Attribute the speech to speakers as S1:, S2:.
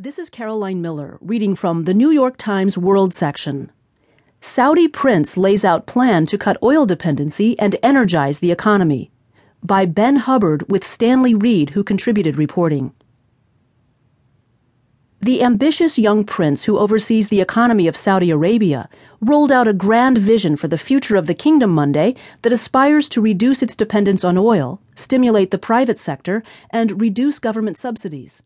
S1: This is Caroline Miller reading from the New York Times World section. Saudi Prince lays out plan to cut oil dependency and energize the economy. By Ben Hubbard with Stanley Reed, who contributed reporting. The ambitious young prince who oversees the economy of Saudi Arabia rolled out a grand vision for the future of the kingdom Monday that aspires to reduce its dependence on oil, stimulate the private sector, and reduce government subsidies.